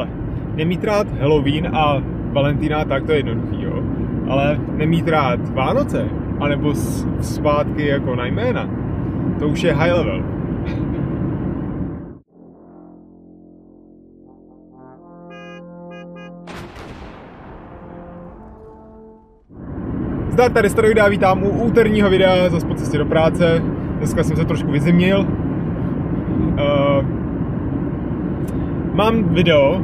hele, nemít rád Halloween a Valentína, tak to je jednoduchý, jo. Ale nemít rád Vánoce, anebo svátky jako na jména, to už je high level. Zdar, tady Staroida, vítám u úterního videa zase po cestě do práce. Dneska jsem se trošku vyzimnil. Uh, mám video,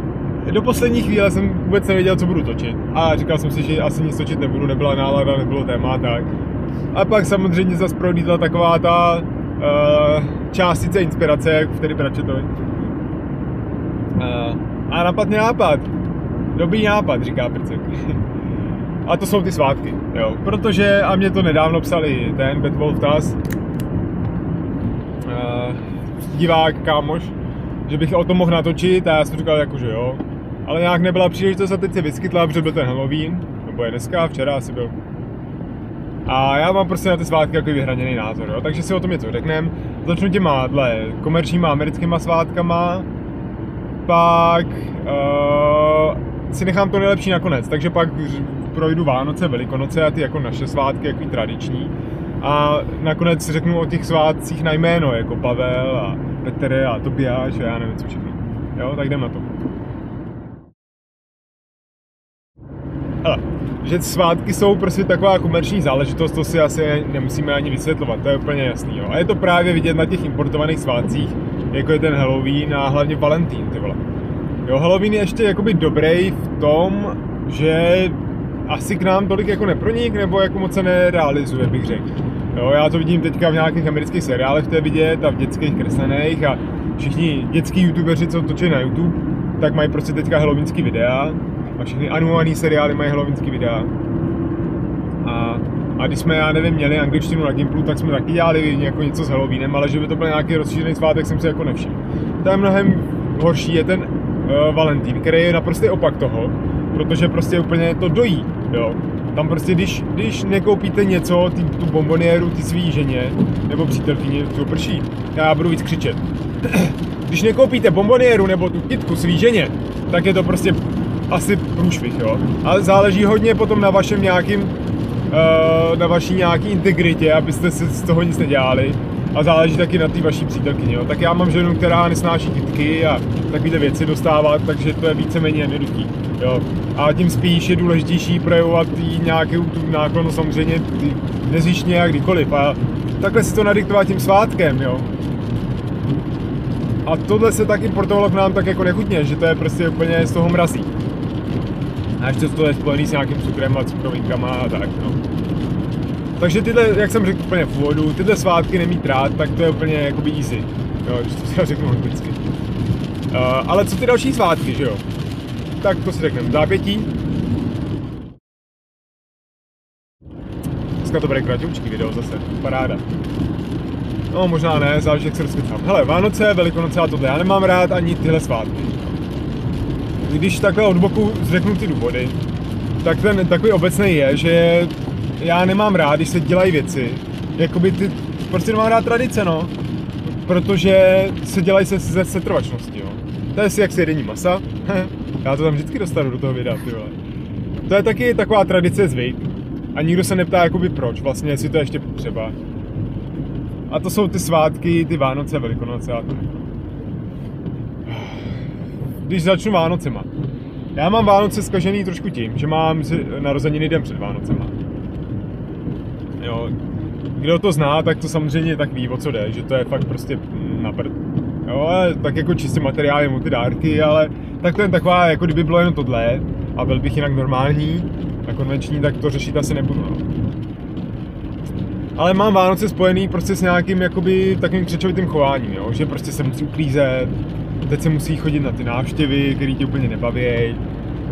do poslední chvíle jsem vůbec nevěděl, co budu točit. A říkal jsem si, že asi nic točit nebudu, nebyla nálada, nebylo téma, tak. A pak samozřejmě zase prolítla taková ta uh, částice inspirace, jak v tedy Pratchettovi. Uh, a napadne nápad. Dobrý nápad, říká Prcek. a to jsou ty svátky, jo. Protože, a mě to nedávno psali ten Betwolf Tas, uh, divák, kámoš, že bych o tom mohl natočit a já jsem říkal jako, že jo. Ale nějak nebyla příležitost a teď se vyskytla, protože byl ten Halloween, nebo je dneska, včera asi byl. A já mám prostě na ty svátky jako vyhraněný názor, jo? takže si o tom něco řekneme. Začnu těma dle komerčníma americkýma svátkama, pak uh, si nechám to nejlepší nakonec, takže pak projdu Vánoce, Velikonoce a ty jako naše svátky, jako tradiční. A nakonec řeknu o těch svátcích na jméno, jako Pavel a Petr a Tobiáš a já nevím co všechno. Jo, tak jdem na to. Hele, že svátky jsou prostě taková komerční záležitost, to si asi nemusíme ani vysvětlovat, to je úplně jasný. Jo. A je to právě vidět na těch importovaných svátcích, jako je ten Halloween a hlavně Valentín, ty vole. Jo, Halloween je ještě jakoby dobrý v tom, že asi k nám tolik jako nepronik, nebo jako moc se nerealizuje, bych řekl. Jo, já to vidím teďka v nějakých amerických seriálech, to je vidět, a v dětských kreslených a všichni dětský youtubeři, co točí na YouTube, tak mají prostě teďka halloweenský videa a všechny animované seriály mají halloweenský videa. A, a když jsme, já nevím, měli angličtinu na Gimplu, tak jsme taky dělali jako něco s Halloweenem, ale že by to byl nějaký rozšířený svátek, jsem si jako nevšiml. To je mnohem horší, je ten uh, Valentín, který je naprostý opak toho, protože prostě úplně to dojí, jo. Tam prostě, když, když nekoupíte něco, tý, tu bombonieru, ty svý ženě, nebo přítelkyni, to prší, já budu víc křičet. když nekoupíte bombonieru nebo tu kitku svý ženě, tak je to prostě asi průšvih, jo. Ale záleží hodně potom na vašem nějakým, uh, na vaší nějaký integritě, abyste si z toho nic nedělali. A záleží taky na té vaší přítelkyni, jo. Tak já mám ženu, která nesnáší kytky a takovéhle věci dostávat, takže to je víceméně jednoduchý, jo. A tím spíš je důležitější projevovat jí nějakou tu náklonost samozřejmě nezjištně a kdykoliv. A takhle si to nadiktovat tím svátkem, jo. A tohle se tak importovalo k nám tak jako nechutně, že to je prostě úplně z toho mrazí. A ještě to je spojený s nějakým cukrem a cukrovinkama a tak, no. Takže tyhle, jak jsem řekl úplně v úvodu, tyhle svátky nemít rád, tak to je úplně jakoby easy. Jo, když to si řeknu anglicky. Uh, ale co ty další svátky, že jo? Tak to si řekneme. Zápětí. Dneska to bude kratoučký video zase. Paráda. No možná ne, záleží jak se rozkytám. Hele, Vánoce, Velikonoce a tohle, já nemám rád ani tyhle svátky. Když takhle od boku řeknu ty důvody, tak ten takový obecný je, že já nemám rád, když se dělají věci, jakoby ty, prostě nemám rád tradice, no. Protože se dělají se, se setrvačností, jo. To je si jak sjedení masa. já to tam vždycky dostanu do toho videa, ty vole. To je taky taková tradice zvyk. A nikdo se neptá, jakoby proč, vlastně, jestli to je ještě potřeba. A to jsou ty svátky, ty Vánoce, Velikonoce a to. Když začnu Vánocema. Já mám Vánoce zkažený trošku tím, že mám narozeniny den před Vánocema. Jo, kdo to zná, tak to samozřejmě tak ví, o co jde, že to je fakt prostě na prd. Jo, tak jako čistě materiály mu ty dárky, ale tak to je taková, jako kdyby bylo jenom tohle a byl bych jinak normální a konvenční, tak to řešit asi nebudu. No. Ale mám Vánoce spojený prostě s nějakým jakoby takovým křečovitým chováním, jo? že prostě se musí uklízet, teď se musí chodit na ty návštěvy, které tě úplně nebaví,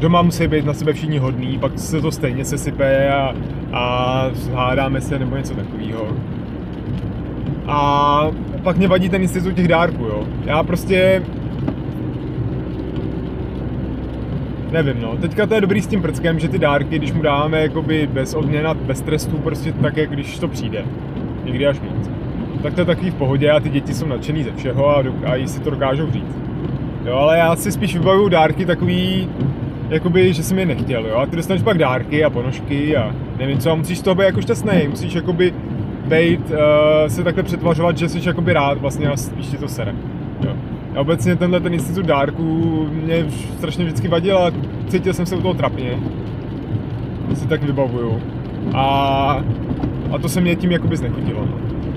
doma musí být na sebe všichni hodný, pak se to stejně sesype a, a hádáme se nebo něco takového. A pak mě vadí ten institut těch dárků, jo. Já prostě nevím, no. Teďka to je dobrý s tím prckem, že ty dárky, když mu dáváme jakoby bez odměna, bez trestu, prostě tak, jak když to přijde. Někdy až moc. Tak to je takový v pohodě a ty děti jsou nadšený ze všeho a, a si to dokážou říct. Jo, ale já si spíš vybavuju dárky takový, jakoby, že jsem je nechtěl, jo. A ty dostaneš pak dárky a ponožky a nevím co, a musíš z toho být jako šťastný, musíš jakoby být, uh, se takhle přetvařovat, že jsi jakoby rád vlastně a spíš ti to sere. Jo. A obecně tenhle ten institut dárků mě strašně vždycky vadil a cítil jsem se u toho trapně. Si tak vybavuju. A, a to se mě tím jakoby znechutilo.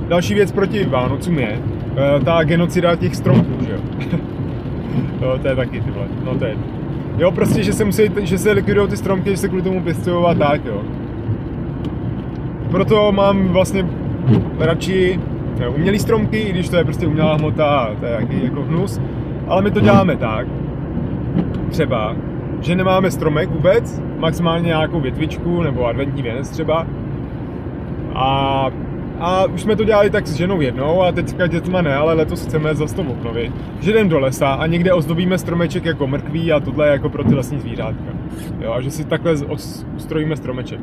Další věc proti Vánocům je uh, ta genocida těch stromků, že jo. no, to je taky, ty vole. No to je Jo, prostě, že se musí, že se likvidují ty stromky, že se kvůli tomu pěstují a tak, jo. Proto mám vlastně radši umělý stromky, i když to je prostě umělá hmota, to je jaký jako hnus. Ale my to děláme tak, třeba, že nemáme stromek vůbec, maximálně nějakou větvičku nebo adventní věnec třeba. A, a už jsme to dělali tak s ženou jednou a teďka dětma ne, ale letos chceme zase to obnovit. Že jdem do lesa a někde ozdobíme stromeček jako mrkví a tohle jako pro ty lesní zvířátka. Jo, a že si takhle ustrojíme stromeček.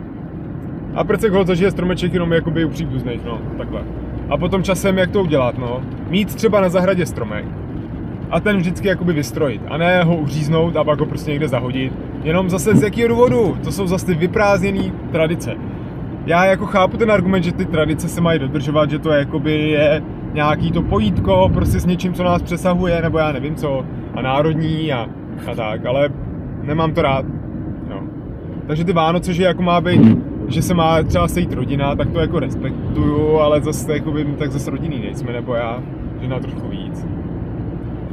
A prcek ho zažije stromeček jenom jakoby u příbuzných, no, takhle. A potom časem, jak to udělat, no, mít třeba na zahradě stromek a ten vždycky jakoby vystrojit. A ne ho uříznout a pak ho prostě někde zahodit. Jenom zase z jakého důvodu? To jsou zase ty vyprázdněné tradice. Já jako chápu ten argument, že ty tradice se mají dodržovat, že to je jakoby je nějaký to pojítko prostě s něčím, co nás přesahuje, nebo já nevím co, a národní a, a tak, ale nemám to rád. No. Takže ty Vánoce, že jako má být že se má třeba sejít rodina, tak to jako respektuju, ale zase jakoby, tak zase rodinný nejsme, nebo já, že na trošku víc.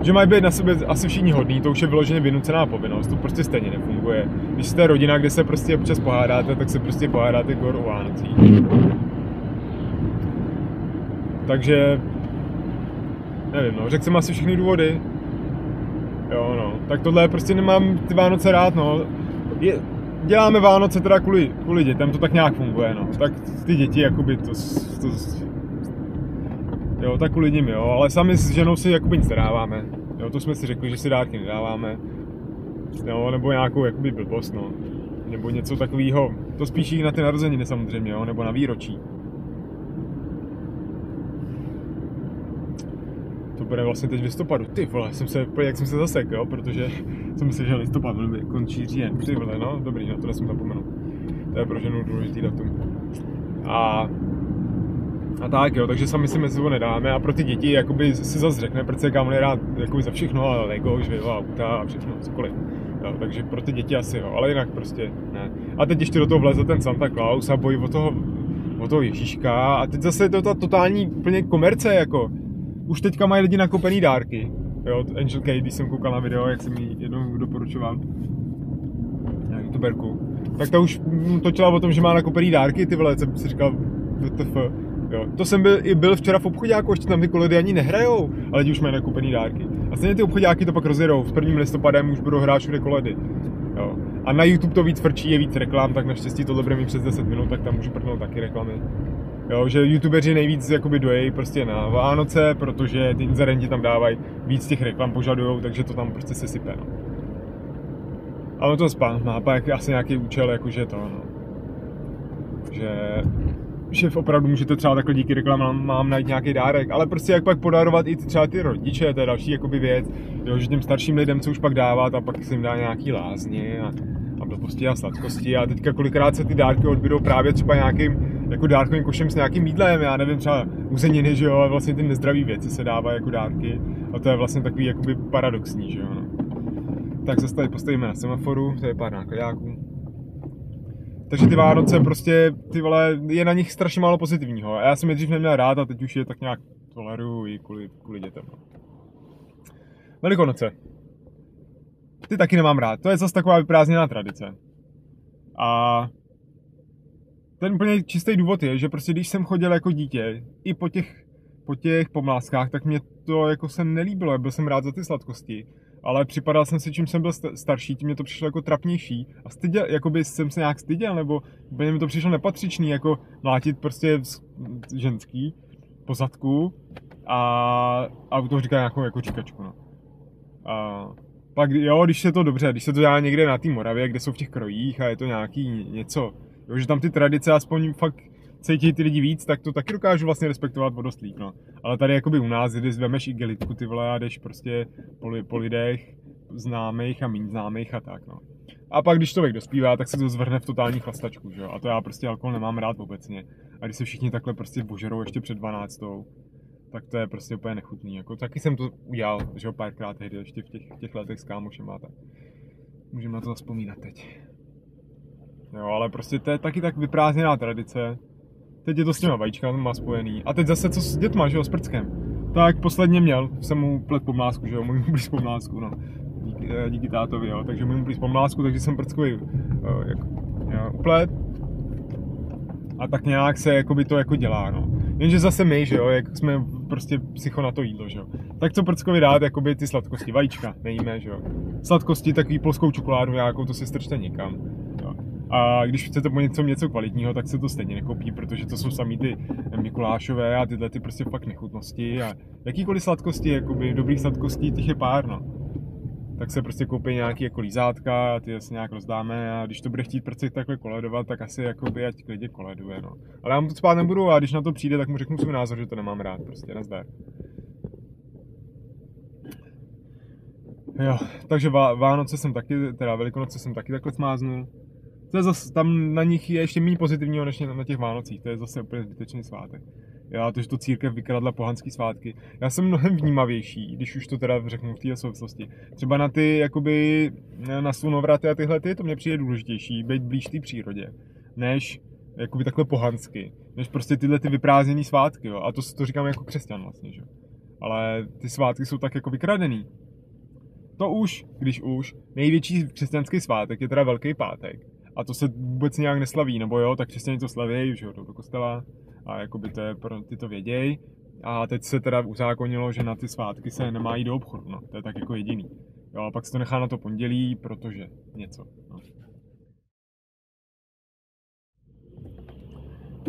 Že mají být na sebe asi všichni hodní, to už je vyloženě vynucená povinnost, to prostě stejně nefunguje. Když jste rodina, kde se prostě občas pohádáte, tak se prostě pohádáte kor o Vánocích. Takže, nevím no, řekl jsem asi všechny důvody. Jo no, tak tohle prostě nemám ty Vánoce rád no. Je, děláme Vánoce teda kvůli, kvůli dětem, to tak nějak funguje, no. Tak ty děti, jakoby, to, to, jo, tak kvůli nim, jo, ale sami s ženou si jakoby nic nedáváme. Jo, to jsme si řekli, že si dárky nedáváme. Jo, nebo nějakou jakoby blbost, no. Nebo něco takového. To spíš na ty narozeniny samozřejmě, jo, nebo na výročí. to bude vlastně teď v listopadu. Ty vole, jsem se, jak jsem se zasek, jo, protože jsem myslel, že listopad končí říjen. Ty vole, no, dobrý, na to jsem zapomenul. To je pro ženu důležitý datum. A a tak jo, takže sami si mezi sebou nedáme a pro ty děti jakoby si zase řekne, protože kámo rád jakoby za všechno, ale Lego, žviva, auta a všechno, cokoliv. Jo, takže pro ty děti asi jo, ale jinak prostě ne. A teď ještě do toho vleze ten Santa Claus a bojí o toho, o toho Ježíška a teď zase je to ta totální úplně komerce jako už teďka mají lidi nakoupený dárky. Jo, Angel Kate, když jsem koukal na video, jak jsem ji jednou doporučoval, na youtuberku, tak ta už točila o tom, že má nakoupený dárky, ty vole, jsem si říkal. Jo. To jsem byl, i byl včera v obchodáku, ještě tam ty koledy ani nehrajou, ale už mají nakoupený dárky. A stejně ty obchodáky to pak rozjedou, s prvním listopadem už budou hrát všude koledy. Jo. A na YouTube to víc frčí, je víc reklam, tak naštěstí to bude mít přes 10 minut, tak tam můžu prdnout taky reklamy. Jo, že youtubeři nejvíc jakoby dojejí prostě na Vánoce, protože ty inzerenti tam dávají víc těch reklam požadujou, takže to tam prostě se sype, no. Ale to spán má pak asi nějaký účel, jakože to, no. Že že opravdu můžete třeba takhle díky reklamám mám najít nějaký dárek, ale prostě jak pak podarovat i třeba ty rodiče, to je další jakoby věc, jo, že těm starším lidem, co už pak dávat a pak se jim dá nějaký lázně a, a blbosti a sladkosti a teďka kolikrát se ty dárky odbydou právě třeba nějakým jako dárkovým košem s nějakým jídlem, já nevím, třeba uzeniny, že jo, a vlastně ty nezdravé věci se dávají jako dárky a to je vlastně takový jakoby paradoxní, že jo, no. Tak zase tady postavíme na semaforu, to je pár nákladáků. Takže ty Vánoce prostě, ty vole, je na nich strašně málo pozitivního. A já jsem je dřív neměl rád a teď už je tak nějak toleruju i kvůli, kvůli dětem. No. Velikonoce. Ty taky nemám rád. To je zase taková vyprázdněná tradice. A ten úplně čistý důvod je, že prostě když jsem chodil jako dítě, i po těch, po těch pomláskách, tak mě to jako se nelíbilo, byl jsem rád za ty sladkosti, ale připadal jsem si, čím jsem byl starší, tím mě to přišlo jako trapnější a styděl, jakoby jsem se nějak styděl, nebo úplně mi to přišlo nepatřičný, jako mlátit prostě ženský po zadku a, a u toho říká nějakou jako říkačku, no. A pak jo, když se to dobře, když se to dělá někde na té Moravě, kde jsou v těch krojích a je to nějaký něco, Jo, že tam ty tradice aspoň fakt cítí ty lidi víc, tak to taky dokážu vlastně respektovat o dost líp, no. Ale tady jakoby u nás, když vemeš igelitku ty vole a jdeš prostě po, po lidech známých a méně známých a tak, no. A pak, když člověk dospívá, tak se to zvrhne v totální chlastačku, že jo? A to já prostě alkohol nemám rád obecně. A když se všichni takhle prostě božerou ještě před 12, tak to je prostě úplně nechutný. Jako, taky jsem to udělal, že jo, párkrát tehdy ještě v těch, těch letech s kámošem a tak. Můžeme na to vzpomínat teď. Jo, ale prostě to je taky tak vyprázdněná tradice. Teď je to s těma vajíčkama má spojený. A teď zase co s dětma, že jo, s prckem. Tak posledně měl, jsem mu plet pomlásku, že jo, můj blíž pomlásku, no. Díky, eh, díky tátovi, jo, takže můj blíž pomlásku, takže jsem prckový uh, jak, já, uplet. A tak nějak se jakoby to jako dělá, no. Jenže zase my, že jo, jak jsme prostě psycho na to jídlo, že jo. Tak co prckovi dát, jakoby ty sladkosti, vajíčka, nejíme, že jo. Sladkosti, takový polskou čokoládu nějakou, to si strčte někam. A když chcete po něco, něco kvalitního, tak se to stejně nekopí, protože to jsou samý ty Mikulášové a tyhle ty prostě fakt nechutnosti a jakýkoliv sladkosti, jakoby dobrých sladkostí, těch je pár, no. Tak se prostě koupí nějaký jako lízátka a ty se nějak rozdáme a když to bude chtít prostě takhle koledovat, tak asi jakoby ať klidně koleduje, no. Ale já mu to spát nebudu a když na to přijde, tak mu řeknu svůj názor, že to nemám rád, prostě nazdar. Jo, takže Vánoce jsem taky, teda Velikonoce jsem taky takhle smáznul to je zase, tam na nich je ještě méně pozitivního než na těch Vánocích, to je zase úplně zbytečný svátek. Já to, že to církev vykradla pohanský svátky. Já jsem mnohem vnímavější, když už to teda řeknu v té souvislosti. Třeba na ty, jakoby, na slunovraty a tyhle ty, to mě přijde důležitější, být blíž té přírodě, než jakoby takhle pohansky, než prostě tyhle ty vyprázdněné svátky, jo. A to, to říkám jako křesťan vlastně, že Ale ty svátky jsou tak jako vykradený. To už, když už, největší křesťanský svátek je teda Velký pátek a to se vůbec nějak neslaví, nebo jo, tak křesťané to slaví, že jo, do kostela a jakoby to je pro ty to věděj. A teď se teda uzákonilo, že na ty svátky se nemá jít do obchodu, no, to je tak jako jediný. Jo, a pak se to nechá na to pondělí, protože něco, no.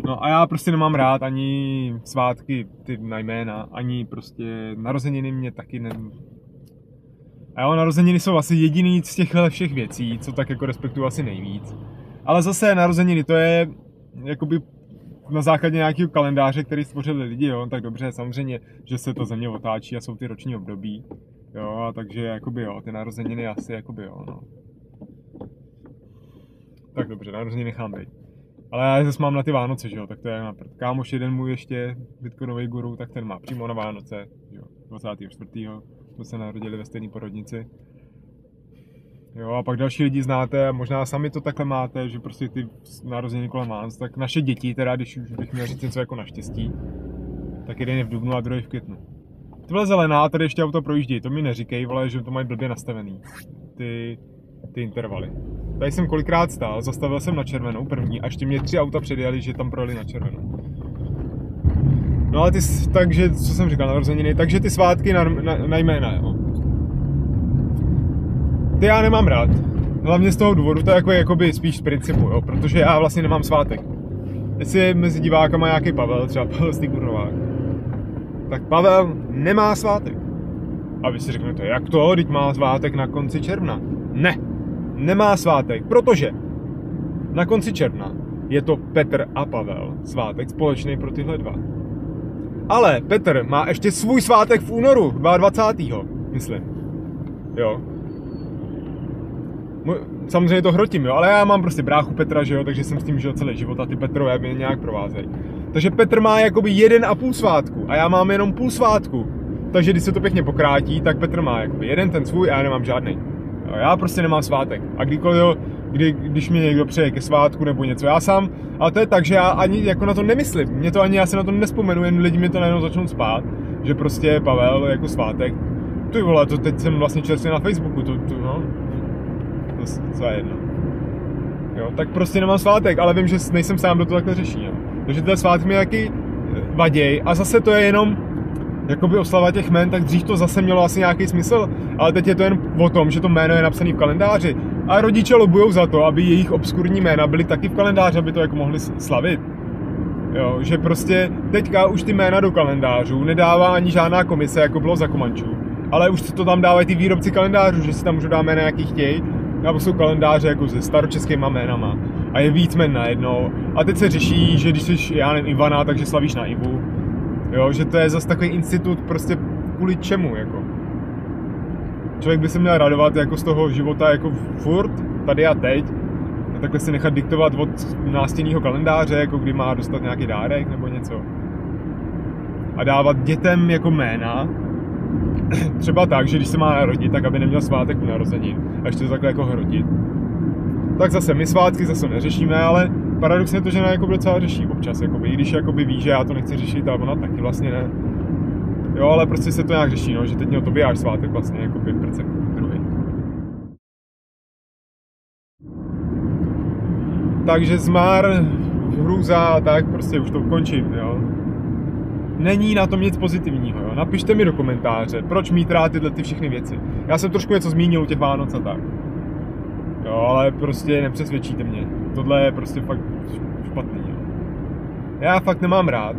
No a já prostě nemám rád ani svátky, ty na jména, ani prostě narozeniny mě taky ne, a jo, narozeniny jsou asi jediný z těchhle všech věcí, co tak jako respektuju asi nejvíc. Ale zase narozeniny, to je jakoby na základě nějakého kalendáře, který stvořili lidi, jo, tak dobře, samozřejmě, že se to země otáčí a jsou ty roční období, jo, a takže jakoby jo, ty narozeniny asi jakoby jo, no. Tak dobře, narozeniny nechám být. Ale já zase mám na ty Vánoce, že jo, tak to je na prd. Kámoš jeden můj ještě, Bitcoinový guru, tak ten má přímo na Vánoce, jo, 24 jsme se narodili ve stejné porodnici. Jo, a pak další lidi znáte, možná sami to takhle máte, že prostě ty narozeniny kolem Vánoc, tak naše děti, teda když už bych měl říct něco jako naštěstí, tak jeden je v dubnu a druhý v květnu. Tohle zelená a tady ještě auto projíždí, to mi neříkej, vole, že to mají blbě nastavený, ty, ty intervaly. Tady jsem kolikrát stál, zastavil jsem na červenou první a ještě mě tři auta předjeli, že tam projeli na červenou. No ale ty, takže, co jsem říkal, narozeniny, takže ty svátky na, na, na jména, jo. Ty já nemám rád. Hlavně z toho důvodu, to je jako, jakoby spíš z principu, jo, protože já vlastně nemám svátek. Jestli je mezi divákama nějaký Pavel, třeba Pavel Stigurnovák, tak Pavel nemá svátek. A vy si řeknete, jak to, teď má svátek na konci června. Ne, nemá svátek, protože na konci června je to Petr a Pavel, svátek společný pro tyhle dva. Ale Petr má ještě svůj svátek v únoru, 22. myslím. Jo. Samozřejmě to hrotím, jo, ale já mám prostě bráchu Petra, že jo, takže jsem s tím žil celý život a ty Petrové mě nějak provázejí. Takže Petr má jakoby jeden a půl svátku a já mám jenom půl svátku. Takže když se to pěkně pokrátí, tak Petr má jakoby jeden ten svůj a já nemám žádný. Já prostě nemám svátek. A kdykoliv jo, kdy, když mě někdo přeje ke svátku nebo něco. Já sám, ale to je tak, že já ani jako na to nemyslím. Mě to ani, já se na to nespomenu, jen lidi mi to najednou začnou spát, že prostě Pavel jako svátek. Ty vole, to teď jsem vlastně čerstvě na Facebooku, to, to no, to, to je jedno. Jo, tak prostě nemám svátek, ale vím, že nejsem sám, kdo to takhle řeší. Jo. Takže ten svátek mi taky eh, vaděj a zase to je jenom jakoby oslava těch jmen, tak dřív to zase mělo asi nějaký smysl, ale teď je to jen o tom, že to jméno je napsané v kalendáři a rodiče lobujou za to, aby jejich obskurní jména byly taky v kalendáři, aby to jako mohli slavit. Jo, že prostě teďka už ty jména do kalendářů nedává ani žádná komise, jako bylo za Komančů. Ale už to tam dávají ty výrobci kalendářů, že si tam můžou dát jména, jaký chtějí. Nebo jsou kalendáře jako se staročeskýma jménama. a je víc men najednou. A teď se řeší, že když jsi, já nevím, Ivana, takže slavíš na Ivu. Jo, že to je zase takový institut prostě kvůli čemu, jako. Člověk by se měl radovat jako z toho života jako furt, tady a teď. A takhle si nechat diktovat od nástěnného kalendáře, jako kdy má dostat nějaký dárek nebo něco. A dávat dětem jako jména, třeba tak, že když se má narodit, tak aby neměl svátek u narozenin a ještě to takhle jako hrotit. Tak zase my svátky zase neřešíme, ale paradoxně to žena jako docela řeší občas, jakoby, i když jakoby ví, že já to nechci řešit a ona taky vlastně ne. Jo, ale prostě se to nějak řeší, no, že teď měl to až svátek vlastně, jako by prcek druhý. Takže zmar, hrůza, tak prostě už to končím, jo. Není na tom nic pozitivního, jo. Napište mi do komentáře, proč mít rád tyhle ty všechny věci. Já jsem trošku něco zmínil u těch Vánoc a tak. Jo, ale prostě nepřesvědčíte mě. Tohle je prostě fakt špatný. Já fakt nemám rád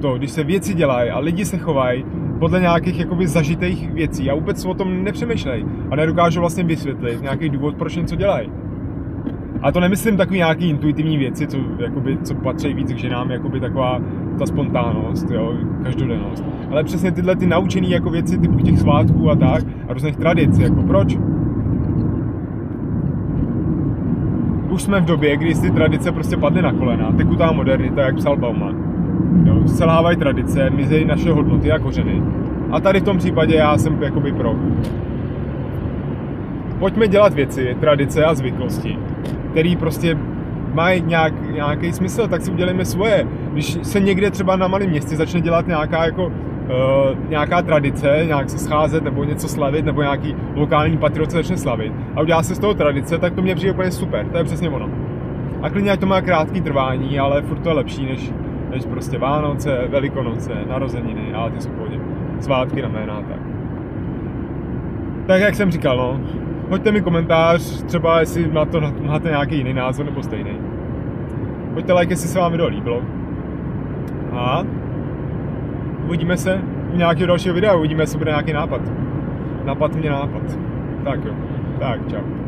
to, když se věci dělají a lidi se chovají podle nějakých jakoby zažitých věcí a vůbec o tom nepřemýšlej a nedokážu vlastně vysvětlit nějaký důvod, proč něco dělají. A to nemyslím takový nějaký intuitivní věci, co, jakoby, co patří víc k ženám, jakoby taková ta spontánnost, jo, každodennost. Ale přesně tyhle ty naučený jako věci typu těch svátků a tak a různých tradic, jako proč? Už jsme v době, kdy ty tradice prostě padly na kolena, tekutá modernita, jak psal Bauman Jo, selhávají tradice, mizejí naše hodnoty a kořeny. A tady v tom případě já jsem jakoby pro. Pojďme dělat věci, tradice a zvyklosti, které prostě mají nějak, nějaký smysl, tak si udělejme svoje. Když se někde třeba na malém městě začne dělat nějaká jako uh, nějaká tradice, nějak se scházet nebo něco slavit, nebo nějaký lokální patriot začne slavit a udělá se z toho tradice, tak to mě přijde úplně super, to je přesně ono. A klidně to má krátký trvání, ale furt to je lepší, než než prostě Vánoce, Velikonoce, narozeniny, ale ty jsou pohodě. Svátky na jména, tak. Tak jak jsem říkal, no, hoďte mi komentář, třeba jestli na to máte nějaký jiný názor nebo stejný. Hoďte like, jestli se vám video líbilo. A uvidíme se u nějakého dalšího videa, uvidíme, jestli bude nějaký nápad. Nápad mě nápad. Tak jo, tak čau.